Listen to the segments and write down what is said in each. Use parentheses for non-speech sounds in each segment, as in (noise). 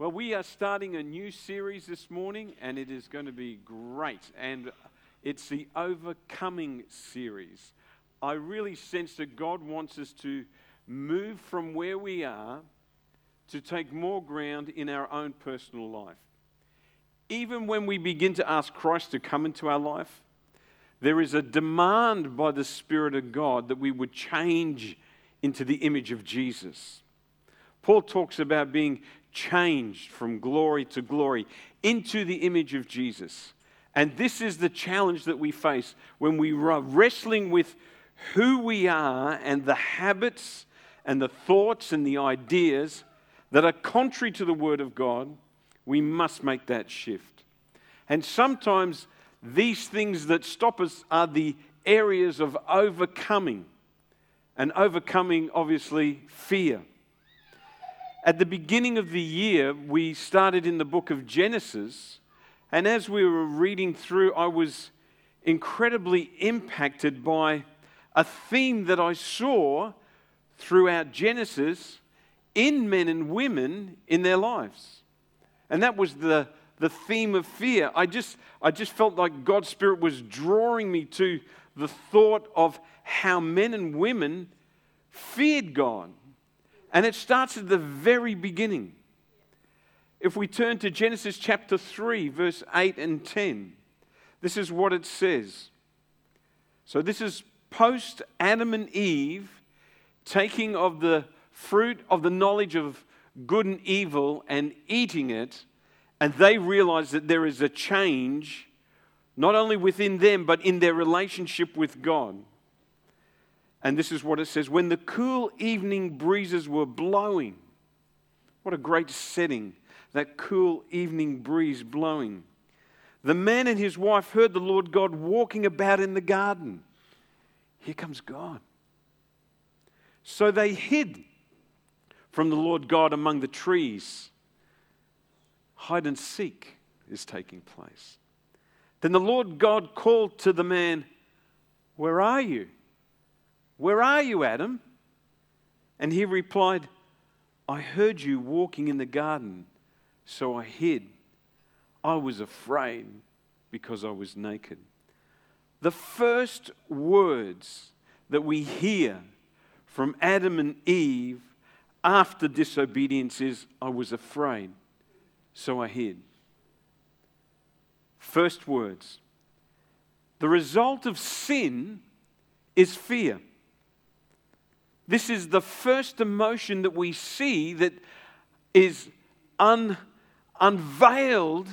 Well, we are starting a new series this morning, and it is going to be great. And it's the Overcoming series. I really sense that God wants us to move from where we are to take more ground in our own personal life. Even when we begin to ask Christ to come into our life, there is a demand by the Spirit of God that we would change into the image of Jesus. Paul talks about being changed from glory to glory into the image of Jesus. And this is the challenge that we face when we are wrestling with who we are and the habits and the thoughts and the ideas that are contrary to the Word of God. We must make that shift. And sometimes these things that stop us are the areas of overcoming. And overcoming, obviously, fear. At the beginning of the year, we started in the book of Genesis, and as we were reading through, I was incredibly impacted by a theme that I saw throughout Genesis in men and women in their lives. And that was the, the theme of fear. I just, I just felt like God's Spirit was drawing me to the thought of how men and women feared God. And it starts at the very beginning. If we turn to Genesis chapter 3, verse 8 and 10, this is what it says. So, this is post Adam and Eve taking of the fruit of the knowledge of good and evil and eating it, and they realize that there is a change not only within them, but in their relationship with God. And this is what it says When the cool evening breezes were blowing, what a great setting, that cool evening breeze blowing. The man and his wife heard the Lord God walking about in the garden. Here comes God. So they hid from the Lord God among the trees. Hide and seek is taking place. Then the Lord God called to the man, Where are you? Where are you, Adam? And he replied, I heard you walking in the garden, so I hid. I was afraid because I was naked. The first words that we hear from Adam and Eve after disobedience is, I was afraid, so I hid. First words. The result of sin is fear. This is the first emotion that we see that is un, unveiled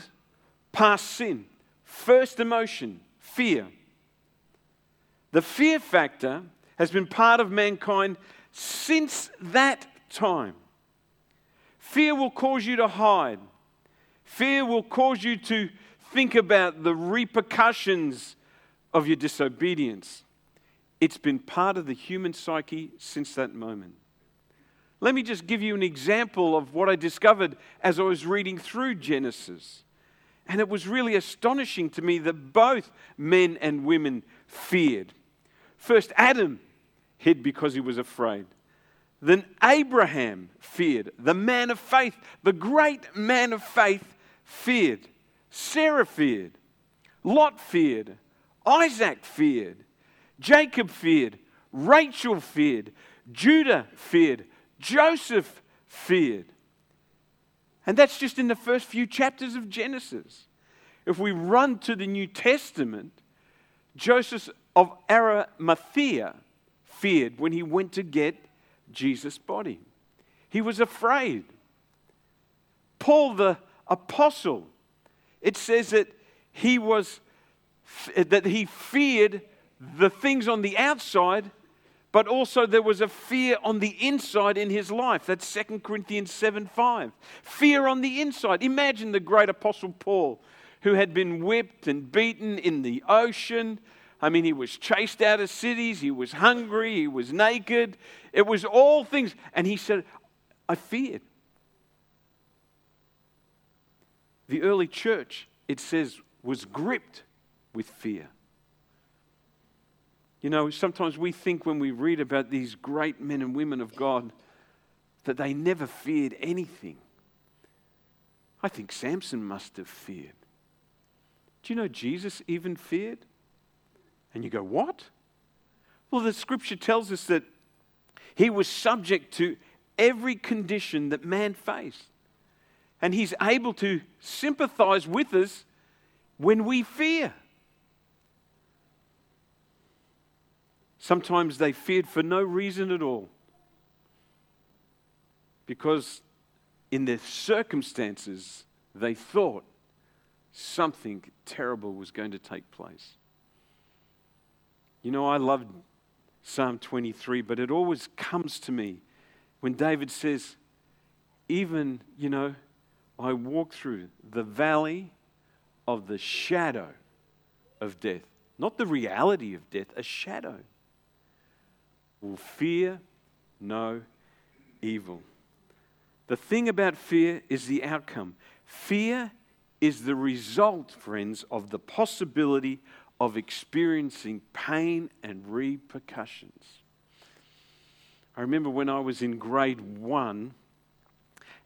past sin. First emotion, fear. The fear factor has been part of mankind since that time. Fear will cause you to hide. Fear will cause you to think about the repercussions of your disobedience. It's been part of the human psyche since that moment. Let me just give you an example of what I discovered as I was reading through Genesis. And it was really astonishing to me that both men and women feared. First, Adam hid because he was afraid. Then Abraham feared. The man of faith, the great man of faith, feared. Sarah feared. Lot feared. Isaac feared. Jacob feared, Rachel feared, Judah feared, Joseph feared. And that's just in the first few chapters of Genesis. If we run to the New Testament, Joseph of Arimathea feared when he went to get Jesus' body. He was afraid. Paul the apostle, it says that he was that he feared the things on the outside, but also there was a fear on the inside in his life. That's 2 Corinthians 7 5. Fear on the inside. Imagine the great apostle Paul, who had been whipped and beaten in the ocean. I mean, he was chased out of cities, he was hungry, he was naked. It was all things. And he said, I feared. The early church, it says, was gripped with fear. You know, sometimes we think when we read about these great men and women of God that they never feared anything. I think Samson must have feared. Do you know Jesus even feared? And you go, what? Well, the scripture tells us that he was subject to every condition that man faced. And he's able to sympathize with us when we fear. Sometimes they feared for no reason at all. Because in their circumstances, they thought something terrible was going to take place. You know, I love Psalm 23, but it always comes to me when David says, Even, you know, I walk through the valley of the shadow of death. Not the reality of death, a shadow. Will fear no evil. The thing about fear is the outcome. Fear is the result, friends, of the possibility of experiencing pain and repercussions. I remember when I was in grade one,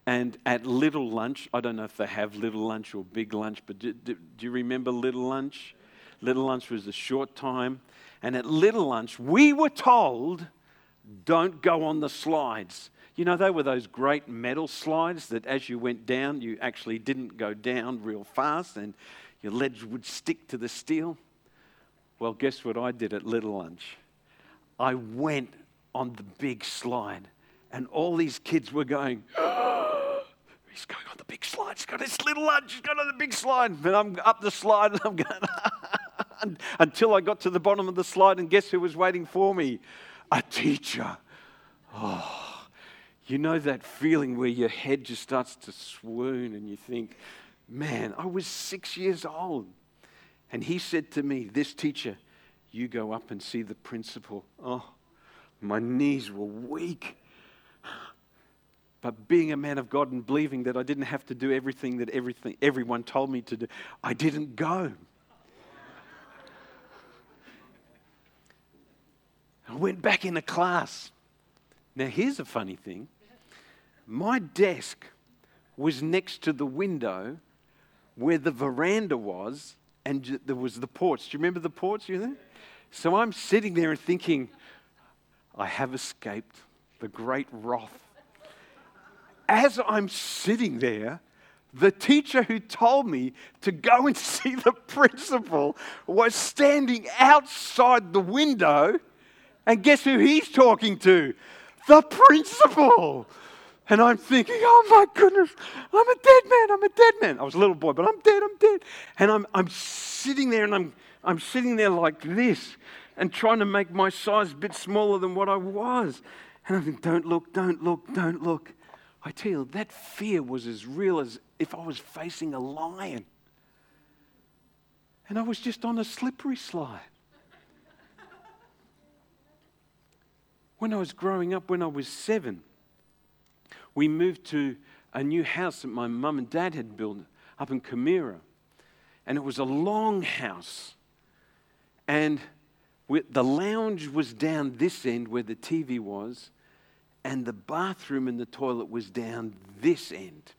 and at Little Lunch, I don't know if they have Little Lunch or Big Lunch, but do, do, do, you remember Little Lunch? Little Lunch was a short time. And at Little Lunch, we were told, don't go on the slides. You know, they were those great metal slides that as you went down, you actually didn't go down real fast and your legs would stick to the steel. Well, guess what I did at Little Lunch? I went on the big slide, and all these kids were going, (gasps) He's going on the big slide. He's got his little lunch. He's got on the big slide. And I'm up the slide and I'm going (laughs) until I got to the bottom of the slide. And guess who was waiting for me? A teacher. Oh, you know that feeling where your head just starts to swoon and you think, man, I was six years old. And he said to me, This teacher, you go up and see the principal. Oh, my knees were weak. But being a man of God and believing that I didn't have to do everything that everything, everyone told me to do, I didn't go. I went back into class. Now, here's a funny thing my desk was next to the window where the veranda was, and there was the porch. Do you remember the porch? You? So I'm sitting there and thinking, I have escaped the great wrath as I'm sitting there, the teacher who told me to go and (laughs) see the principal was standing outside the window. And guess who he's talking to? The principal. And I'm thinking, oh my goodness, I'm a dead man, I'm a dead man. I was a little boy, but I'm dead, I'm dead. And I'm, I'm sitting there and I'm, I'm sitting there like this and trying to make my size a bit smaller than what I was. And I'm thinking, don't look, don't look, don't look. I tell you, that fear was as real as if I was facing a lion. And I was just on a slippery slide. When I was growing up, when I was seven, we moved to a new house that my mum and dad had built up in Camira. And it was a long house. And the lounge was down this end where the TV was and the bathroom and the toilet was down this end.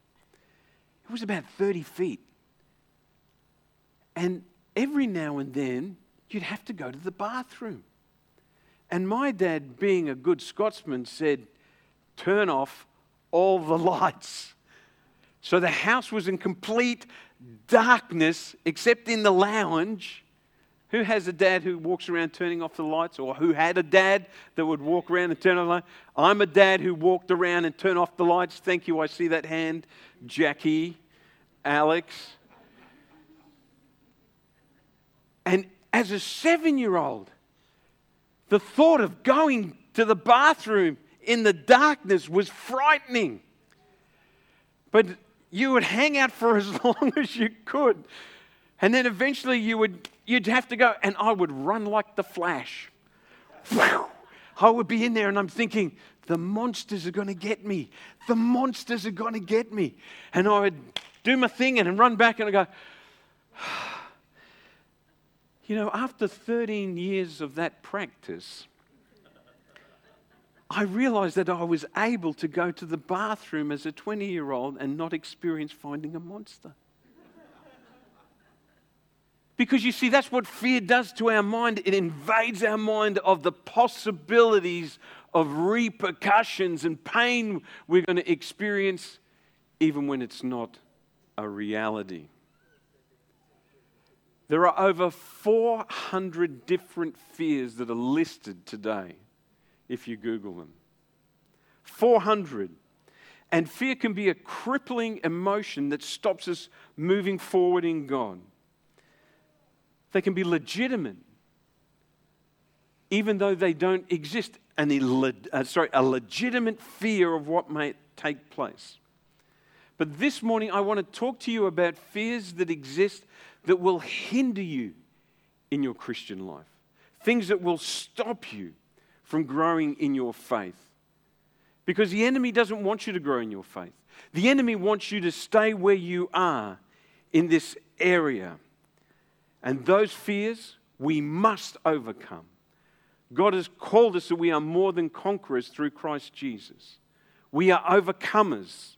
It was about 30 feet. And every now and then, you'd have to go to the bathroom. And my dad, being a good Scotsman, said, Turn off all the lights. So the house was in complete darkness, except in the lounge. Who has a dad who walks around turning off the lights, or who had a dad that would walk around and turn off the lights? I'm a dad who walked around and turned off the lights. Thank you. I see that hand. Jackie, Alex. And as a seven year old, the thought of going to the bathroom in the darkness was frightening. But you would hang out for (laughs) as long as you could. And then eventually you would, you'd have to go, and I would run like the flash. I would be in there and I'm thinking, the monsters are going to get me. The monsters are going to get me. And I would do my thing and run back and I go, you know, after 13 years of that practice, I realized that I was able to go to the bathroom as a 20 year old and not experience finding a monster. Because you see, that's what fear does to our mind. It invades our mind of the possibilities of repercussions and pain we're going to experience, even when it's not a reality. There are over 400 different fears that are listed today if you Google them. 400. And fear can be a crippling emotion that stops us moving forward in God. They can be legitimate, even though they don't exist. An, uh, sorry, a legitimate fear of what may take place. But this morning, I want to talk to you about fears that exist that will hinder you in your Christian life, things that will stop you from growing in your faith. Because the enemy doesn't want you to grow in your faith, the enemy wants you to stay where you are in this area. And those fears we must overcome. God has called us that we are more than conquerors through Christ Jesus. We are overcomers.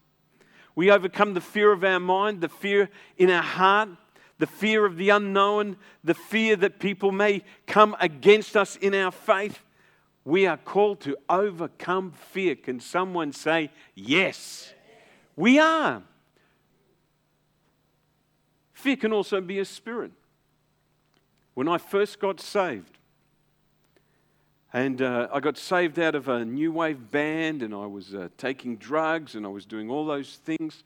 We overcome the fear of our mind, the fear in our heart, the fear of the unknown, the fear that people may come against us in our faith. We are called to overcome fear. Can someone say, Yes? We are. Fear can also be a spirit. When I first got saved, and uh, I got saved out of a new wave band, and I was uh, taking drugs, and I was doing all those things.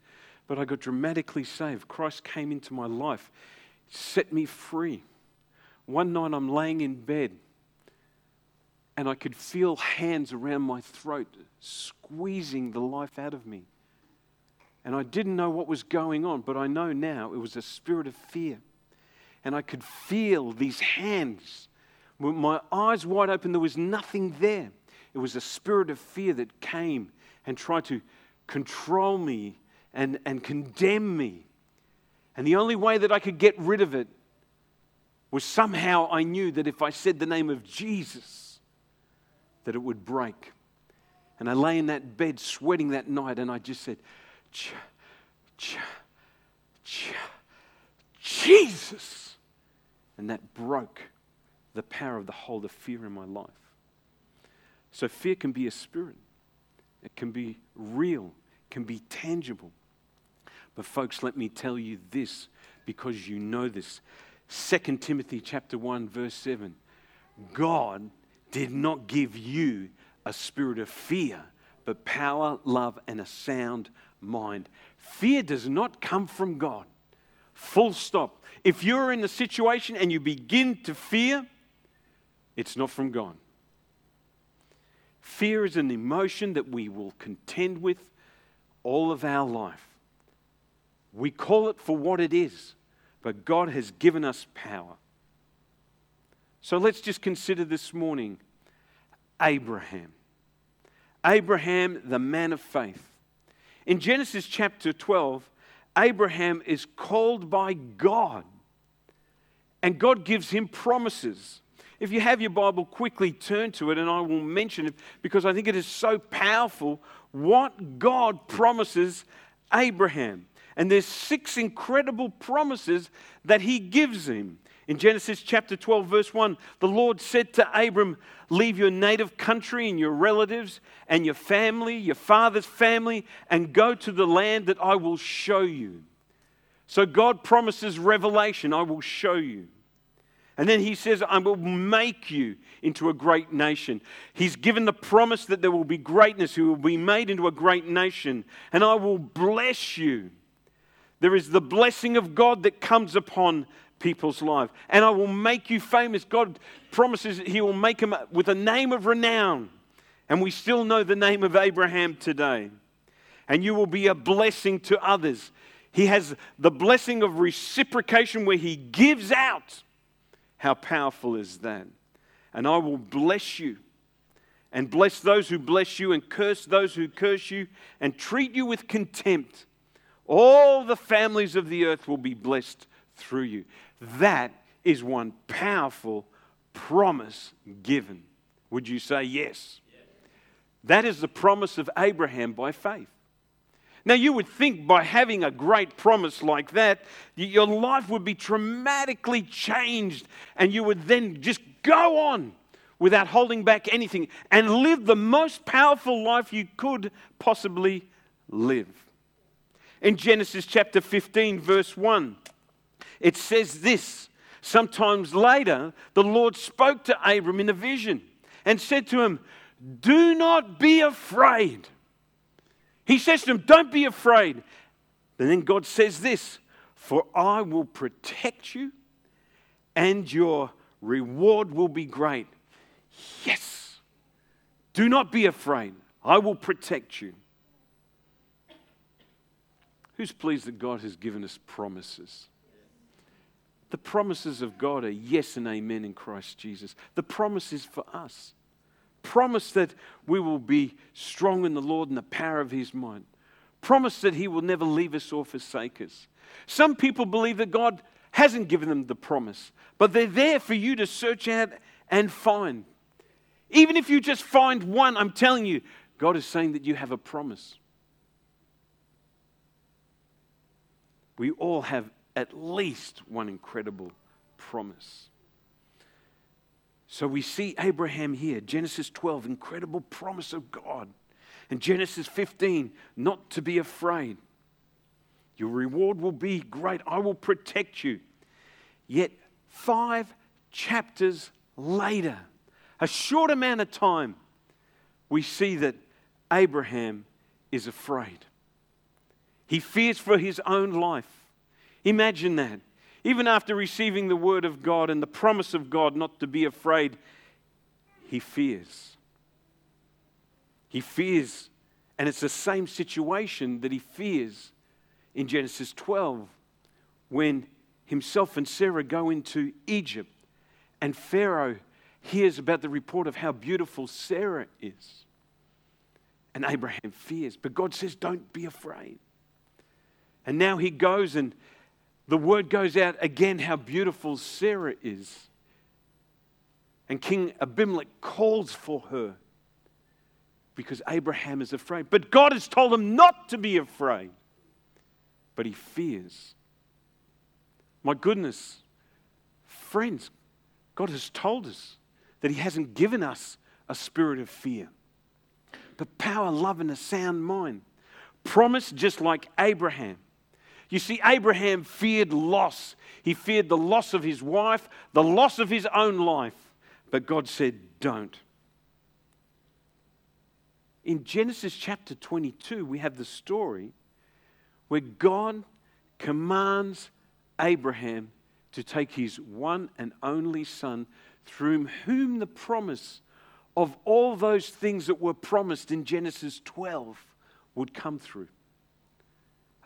But I got dramatically saved. Christ came into my life, set me free. One night I'm laying in bed, and I could feel hands around my throat squeezing the life out of me. And I didn't know what was going on, but I know now it was a spirit of fear. And I could feel these hands with my eyes wide open, there was nothing there. It was a spirit of fear that came and tried to control me and, and condemn me. And the only way that I could get rid of it was somehow I knew that if I said the name of Jesus, that it would break. And I lay in that bed sweating that night and I just said, ch, ch, ch, Jesus. And that broke the power of the hold of fear in my life. So, fear can be a spirit, it can be real, it can be tangible. But, folks, let me tell you this because you know this. 2 Timothy chapter 1 verse 7 God did not give you a spirit of fear but power love and a sound mind fear does not come from God full stop if you're in a situation and you begin to fear it's not from God. Fear is an emotion that we will contend with all of our life. We call it for what it is, but God has given us power. So let's just consider this morning Abraham. Abraham, the man of faith. In Genesis chapter 12, Abraham is called by God, and God gives him promises. If you have your Bible, quickly turn to it, and I will mention it because I think it is so powerful what God promises Abraham. And there's six incredible promises that he gives him. In Genesis chapter 12, verse 1, the Lord said to Abram, Leave your native country and your relatives and your family, your father's family, and go to the land that I will show you. So God promises revelation I will show you. And then he says, I will make you into a great nation. He's given the promise that there will be greatness, who will be made into a great nation, and I will bless you. There is the blessing of God that comes upon people's life, and I will make you famous. God promises that He will make him with a name of renown. And we still know the name of Abraham today. And you will be a blessing to others. He has the blessing of reciprocation where he gives out. How powerful is that? And I will bless you and bless those who bless you and curse those who curse you and treat you with contempt. All the families of the earth will be blessed through you. That is one powerful promise given. Would you say yes? That is the promise of Abraham by faith. Now, you would think by having a great promise like that, your life would be dramatically changed, and you would then just go on without holding back anything and live the most powerful life you could possibly live. In Genesis chapter 15, verse 1, it says this Sometimes later, the Lord spoke to Abram in a vision and said to him, Do not be afraid. He says to him, Don't be afraid. And then God says this For I will protect you, and your reward will be great. Yes. Do not be afraid. I will protect you. Who's pleased that God has given us promises? The promises of God are yes and amen in Christ Jesus. The promise is for us. Promise that we will be strong in the Lord and the power of His might. Promise that He will never leave us or forsake us. Some people believe that God hasn't given them the promise, but they're there for you to search out and find. Even if you just find one, I'm telling you, God is saying that you have a promise. We all have at least one incredible promise. So we see Abraham here, Genesis 12, incredible promise of God. And Genesis 15, not to be afraid. Your reward will be great. I will protect you. Yet, five chapters later, a short amount of time, we see that Abraham is afraid. He fears for his own life. Imagine that. Even after receiving the word of God and the promise of God not to be afraid, he fears. He fears. And it's the same situation that he fears in Genesis 12 when himself and Sarah go into Egypt and Pharaoh hears about the report of how beautiful Sarah is. And Abraham fears. But God says, Don't be afraid. And now he goes and the word goes out again how beautiful Sarah is. And King Abimelech calls for her because Abraham is afraid. But God has told him not to be afraid, but he fears. My goodness, friends, God has told us that He hasn't given us a spirit of fear, but power, love, and a sound mind. Promise just like Abraham. You see, Abraham feared loss. He feared the loss of his wife, the loss of his own life. But God said, Don't. In Genesis chapter 22, we have the story where God commands Abraham to take his one and only son, through whom the promise of all those things that were promised in Genesis 12 would come through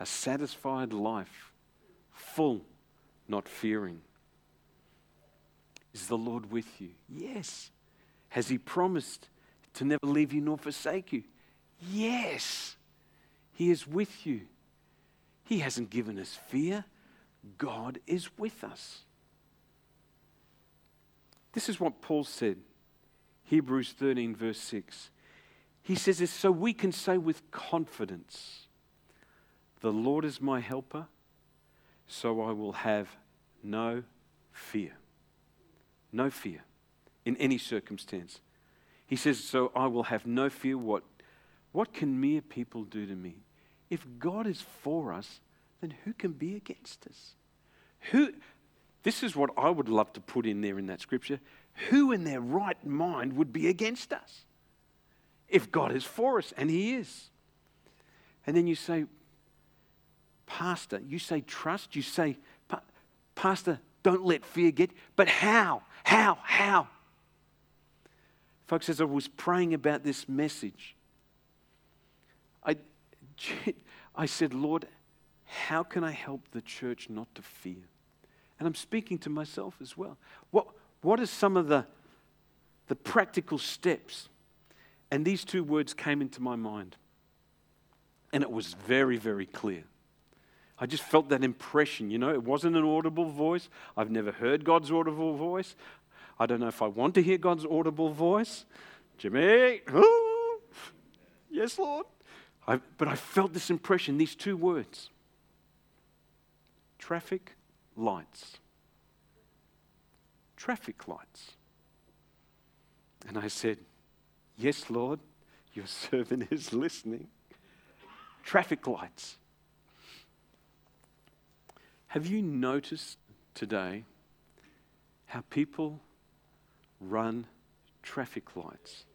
a satisfied life, full, not fearing. Is the Lord with you? Yes. Has He promised to never leave you nor forsake you? Yes. He is with you. He hasn't given us fear. God is with us. This is what Paul said, Hebrews 13, verse 6. He says this so we can say with confidence, the Lord is my helper, so I will have no fear. No fear in any circumstance. He says, So I will have no fear. What, what can mere people do to me? If God is for us, then who can be against us? Who, this is what I would love to put in there in that scripture. Who in their right mind would be against us? If God is for us, and He is. And then you say, Pastor, you say trust, you say, Pastor, don't let fear get, but how? How? How? Folks, as I was praying about this message, I, (laughs) I said, Lord, how can I help the church not to fear? And I'm speaking to myself as well. What, what are some of the, the practical steps? And these two words came into my mind. And it was very, very clear. I just felt that impression, you know, it wasn't an audible voice. I've never heard God's audible voice. I don't know if I want to hear God's audible voice. Jimmy, yes, Lord. I, but I felt this impression, these two words traffic lights. Traffic lights. And I said, Yes, Lord, your (laughs) servant is listening. Traffic lights. Have you noticed today how people run traffic lights?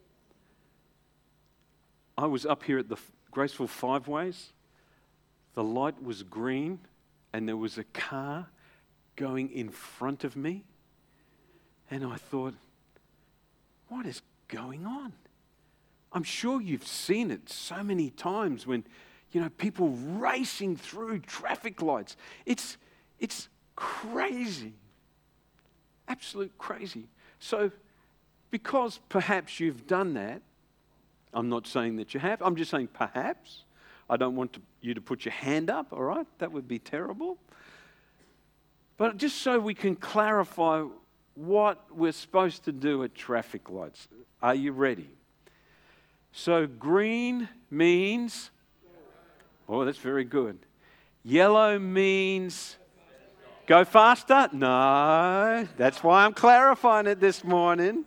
I was up here at the Graceful Five Ways. The light was green, and there was a car going in front of me. And I thought, what is going on? I'm sure you've seen it so many times when, you know, people racing through traffic lights. It's, it's crazy. Absolute crazy. So, because perhaps you've done that, I'm not saying that you have, I'm just saying perhaps. I don't want to, you to put your hand up, all right? That would be terrible. But just so we can clarify what we're supposed to do at traffic lights. Are you ready? So, green means, oh, that's very good. Yellow means go faster? No, that's why I'm clarifying it this morning.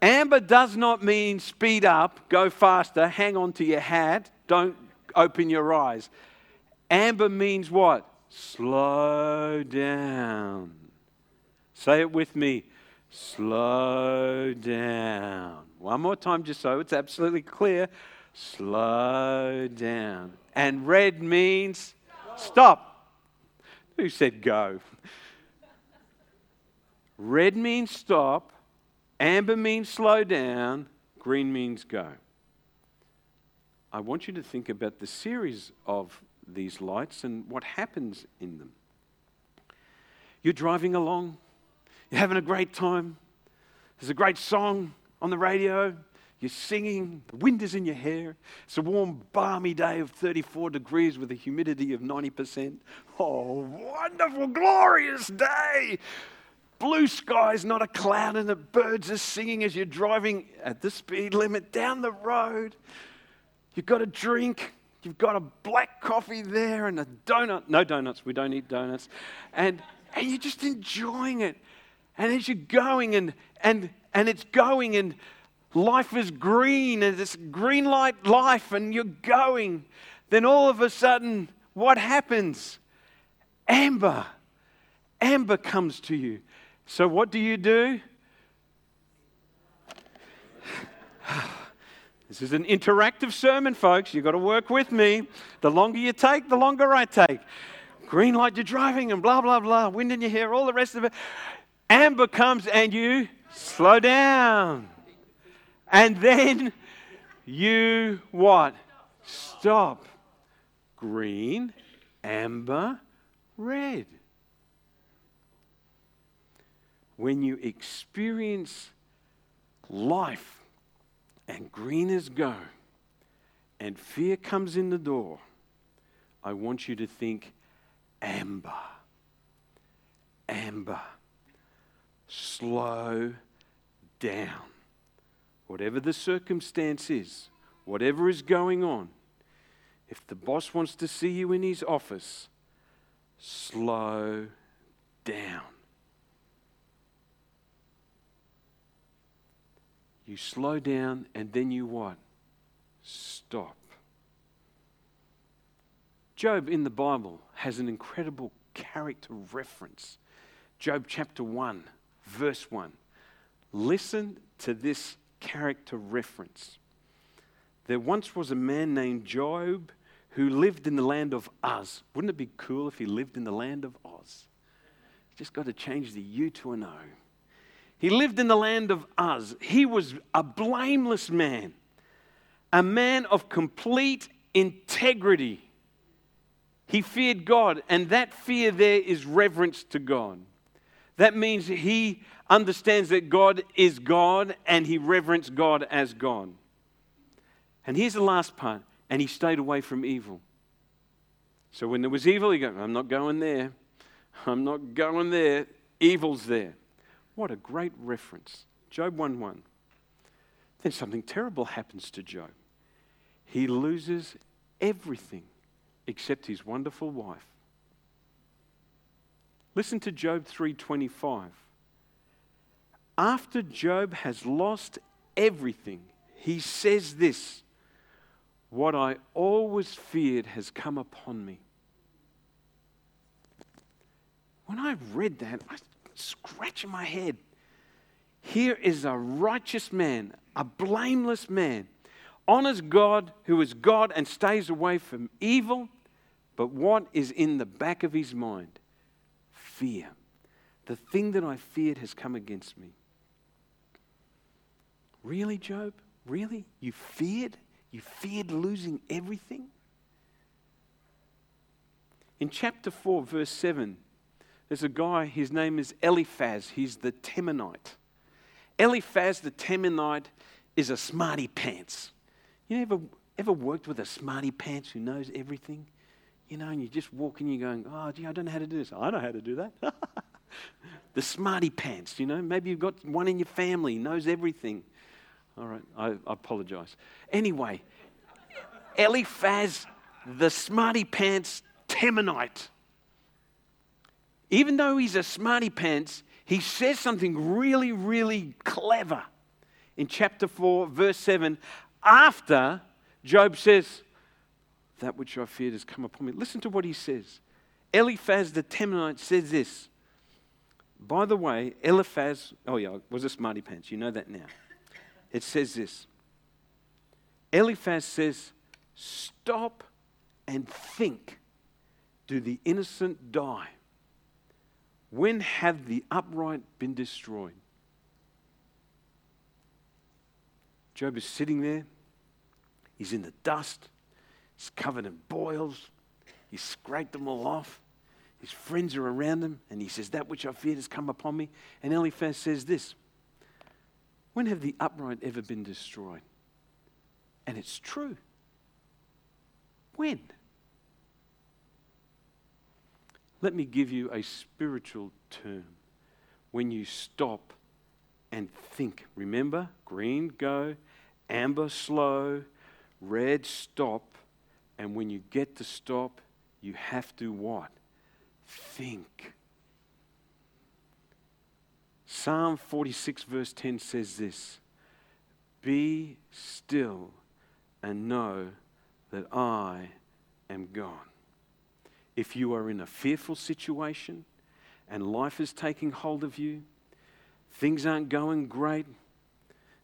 Amber does not mean speed up, go faster, hang on to your hat, don't open your eyes. Amber means what? Slow down. Say it with me. Slow down. One more time, just so it's absolutely clear. Slow down. And red means stop. Who said go? Red means stop. Amber means slow down. Green means go. I want you to think about the series of these lights and what happens in them. You're driving along, you're having a great time, there's a great song on the radio, you're singing, the wind is in your hair. It's a warm, balmy day of 34 degrees with a humidity of 90%. Oh, wonderful, glorious day! Blue skies, not a cloud, and the birds are singing as you're driving at the speed limit down the road. You've got a drink, you've got a black coffee there, and a donut. No donuts, we don't eat donuts. And, and you're just enjoying it. And as you're going, and, and, and it's going, and life is green, and it's green light life, and you're going, then all of a sudden, what happens? Amber. Amber comes to you. So, what do you do? (sighs) This is an interactive sermon, folks. You've got to work with me. The longer you take, the longer I take. Green light, you're driving, and blah, blah, blah. Wind in your hair, all the rest of it. Amber comes, and you slow down. And then you what? Stop. Green, amber, red when you experience life and green is go and fear comes in the door, I want you to think amber. Amber. Slow down. Whatever the circumstance is, whatever is going on, if the boss wants to see you in his office, slow down. You slow down and then you what? Stop. Job in the Bible has an incredible character reference. Job chapter 1, verse 1. Listen to this character reference. There once was a man named Job who lived in the land of Uz. Wouldn't it be cool if he lived in the land of Oz? Just got to change the U to an O. He lived in the land of Uz. He was a blameless man, a man of complete integrity. He feared God, and that fear there is reverence to God. That means he understands that God is God and he reverenced God as God. And here's the last part and he stayed away from evil. So when there was evil, he goes, I'm not going there. I'm not going there. Evil's there. What a great reference. Job 1 1. Then something terrible happens to Job. He loses everything except his wonderful wife. Listen to Job 3:25. After Job has lost everything, he says this, what I always feared has come upon me. When I read that, I scratching my head. Here is a righteous man, a blameless man, honors God who is God and stays away from evil. But what is in the back of his mind? Fear. The thing that I feared has come against me. Really, Job? Really? You feared? You feared losing everything? In chapter 4, verse 7, there's a guy, his name is Eliphaz. He's the Temanite. Eliphaz the Temanite is a smarty pants. You ever, ever worked with a smarty pants who knows everything? You know, and you just walk in, you're going, oh, gee, I don't know how to do this. I know how to do that. (laughs) the smarty pants, you know. Maybe you've got one in your family, knows everything. All right, I, I apologize. Anyway, Eliphaz, the smarty pants Temanite. Even though he's a smarty pants, he says something really, really clever in chapter 4, verse 7, after Job says, That which I feared has come upon me. Listen to what he says. Eliphaz the Temanite says this. By the way, Eliphaz, oh yeah, was a smarty pants. You know that now it says this Eliphaz says, Stop and think. Do the innocent die? When have the upright been destroyed? Job is sitting there. He's in the dust. He's covered in boils. He's scraped them all off. His friends are around him, and he says, That which I feared has come upon me. And Eliphaz says this when have the upright ever been destroyed? And it's true. When? Let me give you a spiritual term. When you stop and think. Remember, green, go, amber, slow, red, stop. And when you get to stop, you have to what? Think. Psalm 46, verse 10 says this Be still and know that I am God. If you are in a fearful situation and life is taking hold of you, things aren't going great,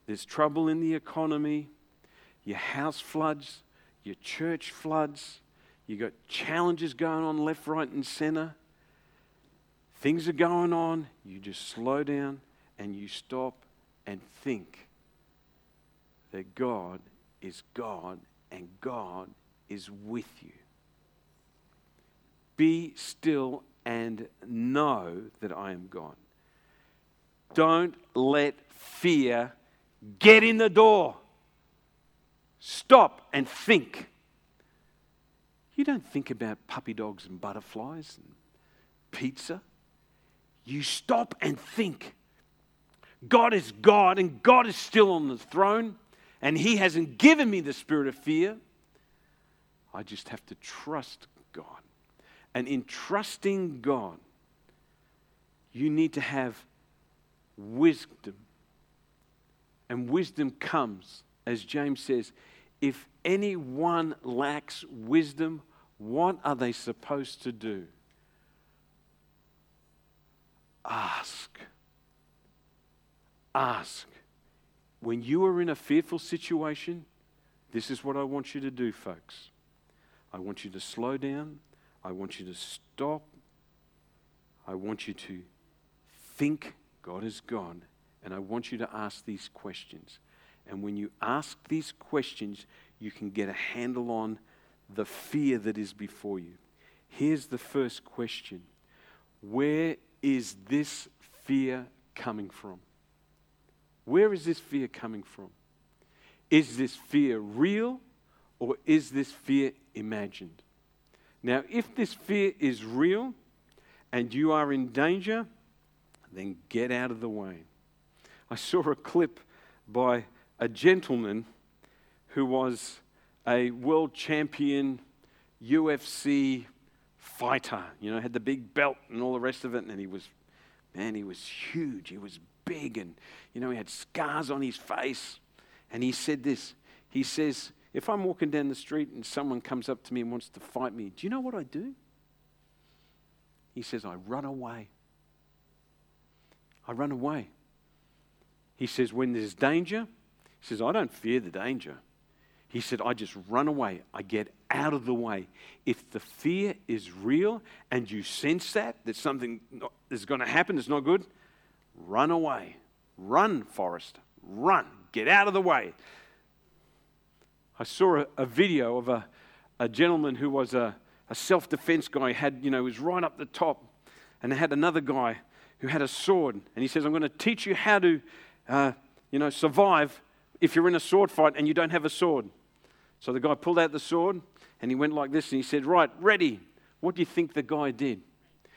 there's trouble in the economy, your house floods, your church floods, you've got challenges going on left, right, and center things are going on, you just slow down and you stop and think that God is God and God is with you. Be still and know that I am God. Don't let fear get in the door. Stop and think. You don't think about puppy dogs and butterflies and pizza you stop and think. God is God, and God is still on the throne, and He hasn't given me the spirit of fear. I just have to trust God. And in trusting God, you need to have wisdom. And wisdom comes, as James says, if anyone lacks wisdom, what are they supposed to do? ask. Ask. When you are in a fearful situation, this is what I want you to do, folks. I want you to slow down. I want you to stop. I want you to think God is God And I want you to ask these questions. And when you ask these questions, you can get a handle on the fear that is before you. Here's the first question Where is this fear coming from? Where is this fear coming from? Is this fear real or is this fear imagined? Now, if this fear is real and you are in danger, then get out of the way. I saw a clip by a gentleman who was a world champion UFC fighter, you know, had the big belt and all the rest of it, and he was, man, he was huge. He was big, and, you know, he had scars on his face. And he said this He says, If I'm walking down the street and someone comes up to me and wants to fight me, do you know what I do? He says, I run away. I run away. He says, When there's danger, he says, I don't fear the danger. He said, I just run away. I get out of the way. If the fear is real and you sense that, that something is going to happen that's not good, run away. Run, Forrest. Run. Get out of the way. I saw a, a video of a, a gentleman who was a, a self defense guy, had, you know, was right up the top, and had another guy who had a sword. And he says, I'm going to teach you how to, uh, you know, survive if you're in a sword fight and you don't have a sword. So the guy pulled out the sword and he went like this and he said, Right, ready. What do you think the guy did?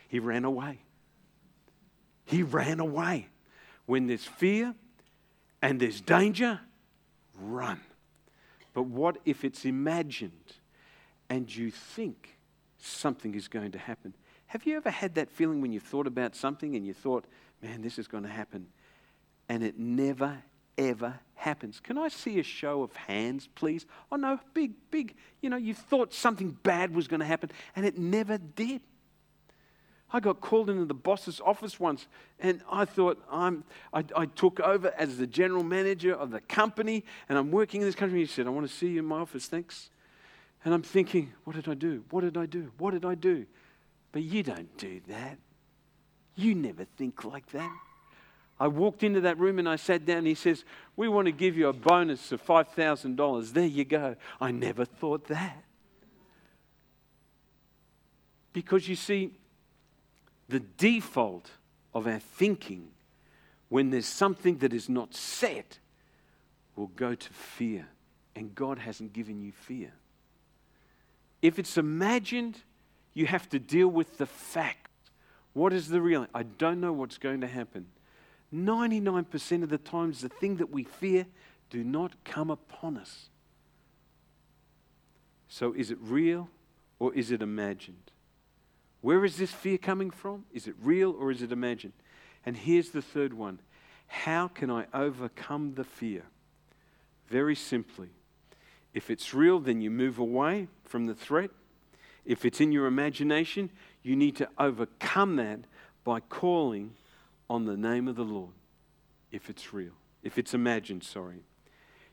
He ran away. He ran away. When there's fear and there's danger, run. But what if it's imagined and you think something is going to happen? Have you ever had that feeling when you thought about something and you thought, man, this is going to happen? And it never, ever happens. Can I see a show of hands, please? Oh, no, big, big. You know, you thought something bad was going to happen and it never did. I got called into the boss's office once, and I thought I'm, I, I, took over as the general manager of the company, and I'm working in this company. He said, I want to see you in my office, thanks. And I'm thinking, what did I do? What did I do? What did I do? But you don't do that. You never think like that. I walked into that room and I sat down. He says, We want to give you a bonus of $5,000. There you go. I never thought that. Because you see, the default of our thinking when there's something that is not set will go to fear. And God hasn't given you fear. If it's imagined, you have to deal with the fact. What is the real? I don't know what's going to happen. 99% of the times, the thing that we fear do not come upon us. So, is it real or is it imagined? Where is this fear coming from? Is it real or is it imagined? And here's the third one How can I overcome the fear? Very simply. If it's real, then you move away from the threat. If it's in your imagination, you need to overcome that by calling on the name of the Lord. If it's real, if it's imagined, sorry.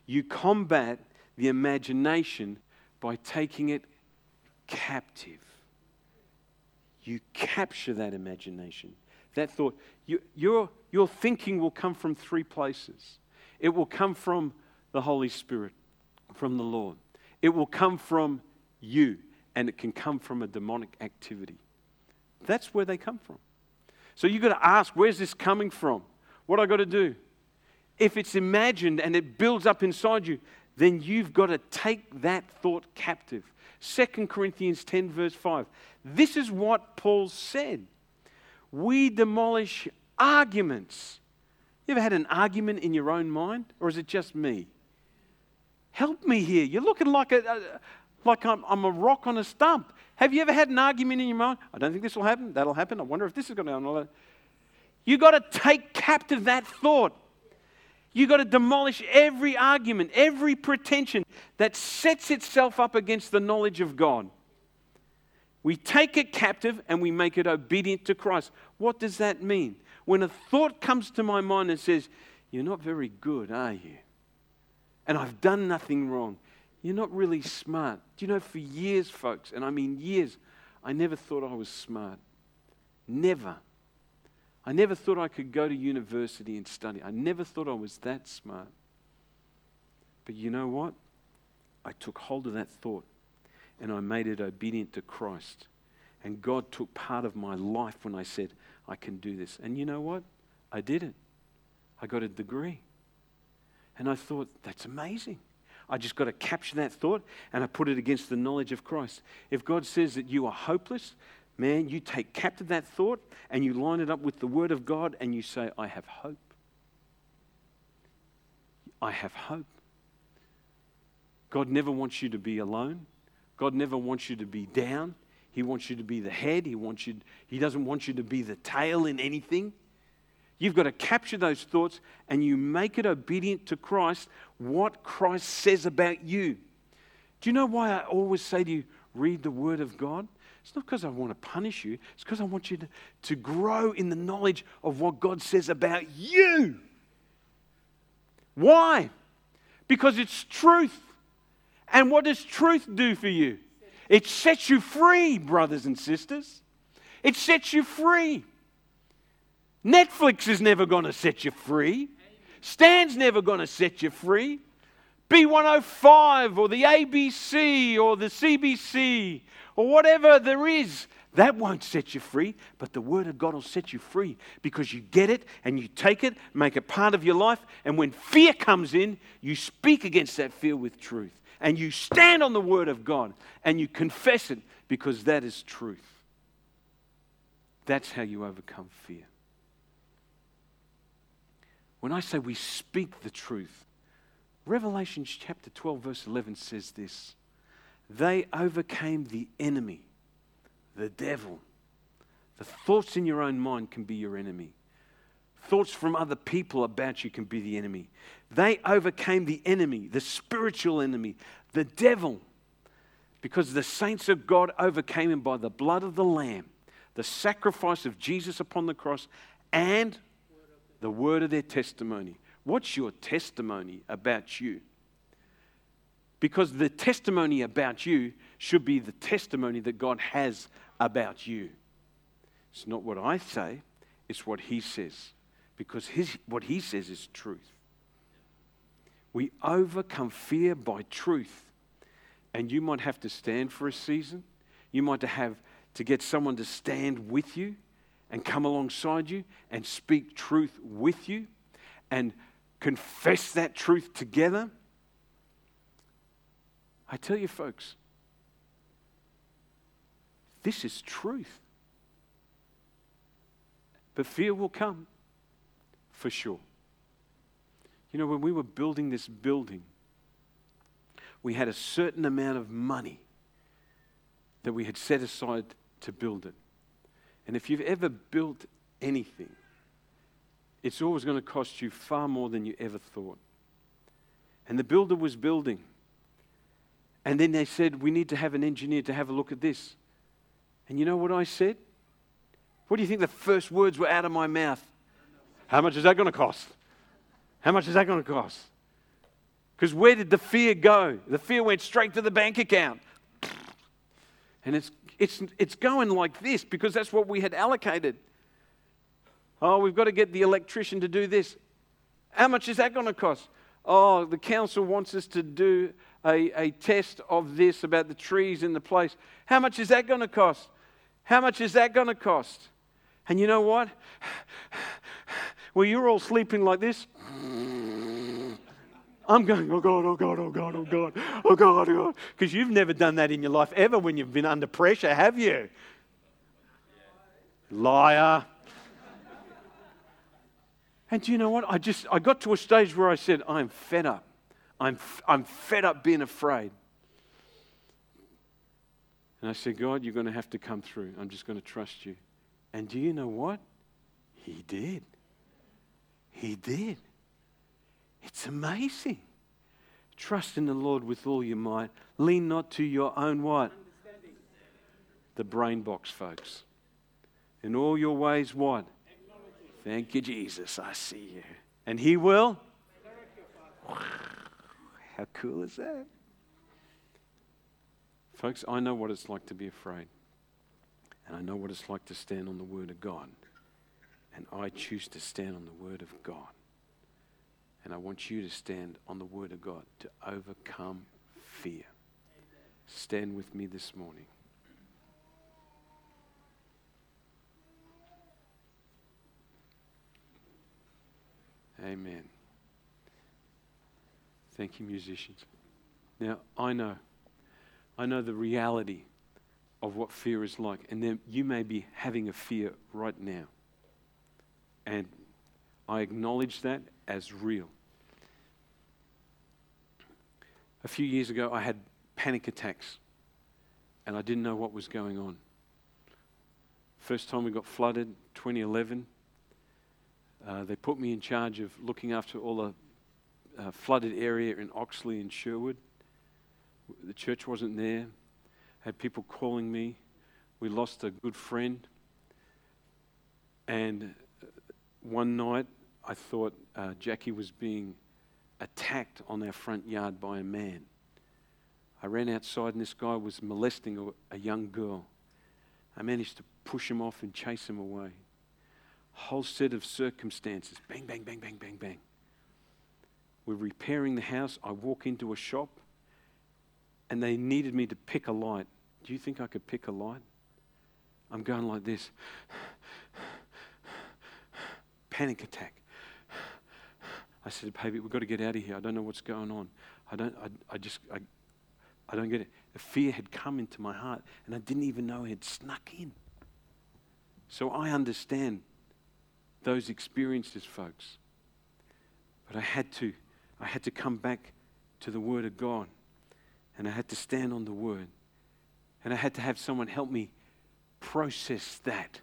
You combat the imagination by taking it captive you capture that imagination, that thought. You, your, your thinking will come from three places it will come from the Holy Spirit, from the Lord, it will come from you, and it can come from a demonic activity. That's where they come from. So you've got to ask, where's this coming from? What I got to do? If it's imagined and it builds up inside you, then you've got to take that thought captive. 2 Corinthians 10, verse 5. This is what Paul said. We demolish arguments. You ever had an argument in your own mind, or is it just me? Help me here. You're looking like, a, like I'm, I'm, a rock on a stump. Have you ever had an argument in your mind? I don't think this will happen. That'll happen. I wonder if this is going to happen. You've got to take captive that thought. You've got to demolish every argument, every pretension that sets itself up against the knowledge of God. We take it captive and we make it obedient to Christ. What does that mean? When a thought comes to my mind and says, You're not very good, are you? And I've done nothing wrong. You're not really smart. Do you know, for years, folks, and I mean years, I never thought I was smart. Never. I never thought I could go to university and study. I never thought I was that smart. But you know what? I took hold of that thought and I made it obedient to Christ. And God took part of my life when I said, I can do this. And you know what? I did it. I got a degree. And I thought, that's amazing. I just got to capture that thought and I put it against the knowledge of Christ. If God says that you are hopeless, man, you take captive that thought and you line it up with the Word of God and you say, I have hope. I have hope. God never wants you to be alone. God never wants you to be down. He wants you to be the head. He, wants you, he doesn't want you to be the tail in anything. You've got to capture those thoughts and you make it obedient to Christ, what Christ says about you. Do you know why I always say to you, read the Word of God? It's not because I want to punish you, it's because I want you to, to grow in the knowledge of what God says about you. Why? Because it's truth. And what does truth do for you? It sets you free, brothers and sisters. It sets you free. Netflix is never going to set you free. Stan's never going to set you free. B105 or the ABC or the CBC or whatever there is, that won't set you free, but the Word of God will set you free because you get it and you take it, make it part of your life, and when fear comes in, you speak against that fear with truth. And you stand on the Word of God and you confess it because that is truth. That's how you overcome fear. When I say we speak the truth, Revelation chapter 12, verse 11 says this They overcame the enemy, the devil. The thoughts in your own mind can be your enemy. Thoughts from other people about you can be the enemy. They overcame the enemy, the spiritual enemy, the devil, because the saints of God overcame him by the blood of the Lamb, the sacrifice of Jesus upon the cross, and the word of their testimony. What's your testimony about you? Because the testimony about you should be the testimony that God has about you. It's not what I say, it's what He says. Because his, what He says is truth. We overcome fear by truth. And you might have to stand for a season. You might have to get someone to stand with you and come alongside you and speak truth with you and confess that truth together. I tell you, folks, this is truth. But fear will come for sure. You know, when we were building this building, we had a certain amount of money that we had set aside to build it. And if you've ever built anything, it's always going to cost you far more than you ever thought. And the builder was building. And then they said, We need to have an engineer to have a look at this. And you know what I said? What do you think the first words were out of my mouth? How much is that going to cost? How much is that going to cost? Because where did the fear go? The fear went straight to the bank account. And it's, it's, it's going like this because that's what we had allocated. Oh, we've got to get the electrician to do this. How much is that going to cost? Oh, the council wants us to do a, a test of this about the trees in the place. How much is that going to cost? How much is that going to cost? And you know what? (sighs) Well, you're all sleeping like this. I'm going, oh God, oh God, oh God, oh God, oh God, oh God. Because you've never done that in your life ever when you've been under pressure, have you? Liar. And do you know what? I just I got to a stage where I said, I'm fed up. I'm, I'm fed up being afraid. And I said, God, you're going to have to come through. I'm just going to trust you. And do you know what? He did. He did. It's amazing. Trust in the Lord with all your might. Lean not to your own what? The brain box, folks. In all your ways, what? Thank you, Jesus. I see you. And He will? How cool is that? Folks, I know what it's like to be afraid. And I know what it's like to stand on the Word of God And I choose to stand on the Word of God. And I want you to stand on the Word of God to overcome fear. Stand with me this morning. Amen. Thank you, musicians. Now, I know, I know the reality of what fear is like, and then you may be having a fear right now. And I acknowledge that as real. A few years ago, I had panic attacks, and I didn't know what was going on. First time we got flooded, 2011. Uh, they put me in charge of looking after all the uh, flooded area in Oxley and Sherwood. The church wasn't there. Had people calling me. We lost a good friend. And uh, one night, I thought uh, Jackie was being attacked on our front yard by a man. I ran outside, and this guy was molesting a, a young girl. I managed to push him off and chase him away. Whole set of circumstances bang, bang, bang, bang, bang, bang. We're repairing the house. I walk into a shop and they needed me to pick a light. Do you think I could pick a light? I'm going like this (sighs) panic attack. I said, baby, we've got to get out of here. I don't know what's going on. I don't, I, I just, I, I don't get it. The fear had come into my heart and I didn't even know it had snuck in. So I understand those experiences, folks. But I had to, I had to come back to the Word of God and I had to stand on the Word. And I had to have someone help me process that.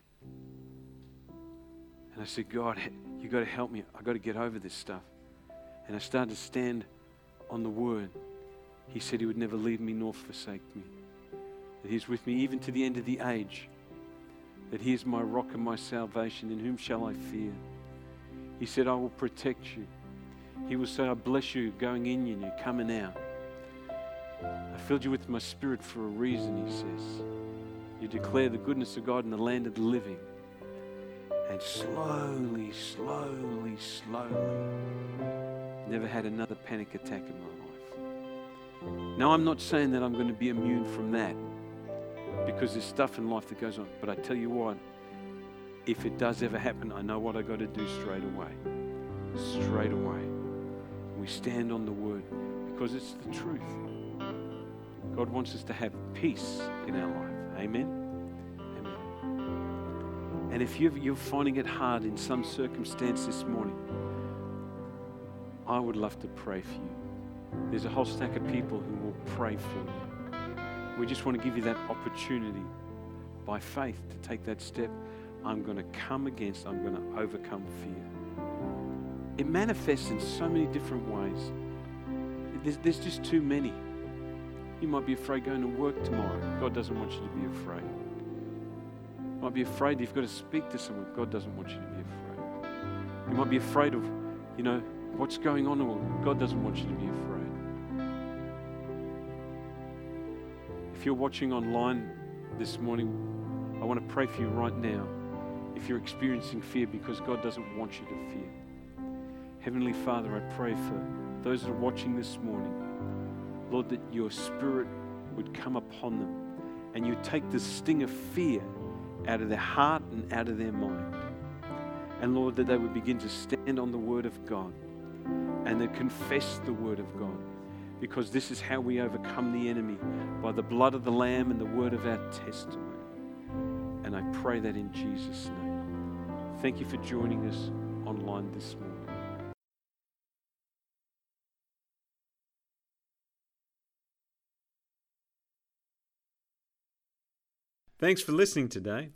And I said, God, you've got to help me. I've got to get over this stuff. And I started to stand on the Word. He said He would never leave me nor forsake me. That He's with me even to the end of the age. That He is my rock and my salvation. In whom shall I fear? He said, I will protect you. He will say, I bless you going in and you coming out. I filled you with my spirit for a reason, he says. You declare the goodness of God in the land of the living. And slowly, slowly, slowly, never had another panic attack in my life. Now, I'm not saying that I'm going to be immune from that because there's stuff in life that goes on. But I tell you what, if it does ever happen, I know what I got to do straight away. Straight away. We stand on the word because it's the truth. God wants us to have peace in our life. Amen. Amen. And if you're, you're finding it hard in some circumstance this morning, I would love to pray for you. There's a whole stack of people who will pray for you. We just want to give you that opportunity by faith to take that step. I'm going to come against, I'm going to overcome fear. It manifests in so many different ways. There's, there's just too many. You might be afraid going to work tomorrow. God doesn't want you to be afraid. You might be afraid you've got to speak to someone. God doesn't want you to be afraid. You might be afraid of, you know, what's going on. God doesn't want you to be afraid. If you're watching online this morning, I want to pray for you right now. If you're experiencing fear because God doesn't want you to fear. Heavenly Father, I pray for those that are watching this morning. Lord, that your spirit would come upon them and you take the sting of fear out of their heart and out of their mind. And Lord, that they would begin to stand on the word of God and to confess the word of God. Because this is how we overcome the enemy by the blood of the Lamb and the word of our testimony. And I pray that in Jesus' name. Thank you for joining us online this morning. Thanks for listening today.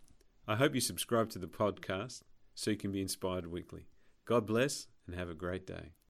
I hope you subscribe to the podcast so you can be inspired weekly. God bless and have a great day.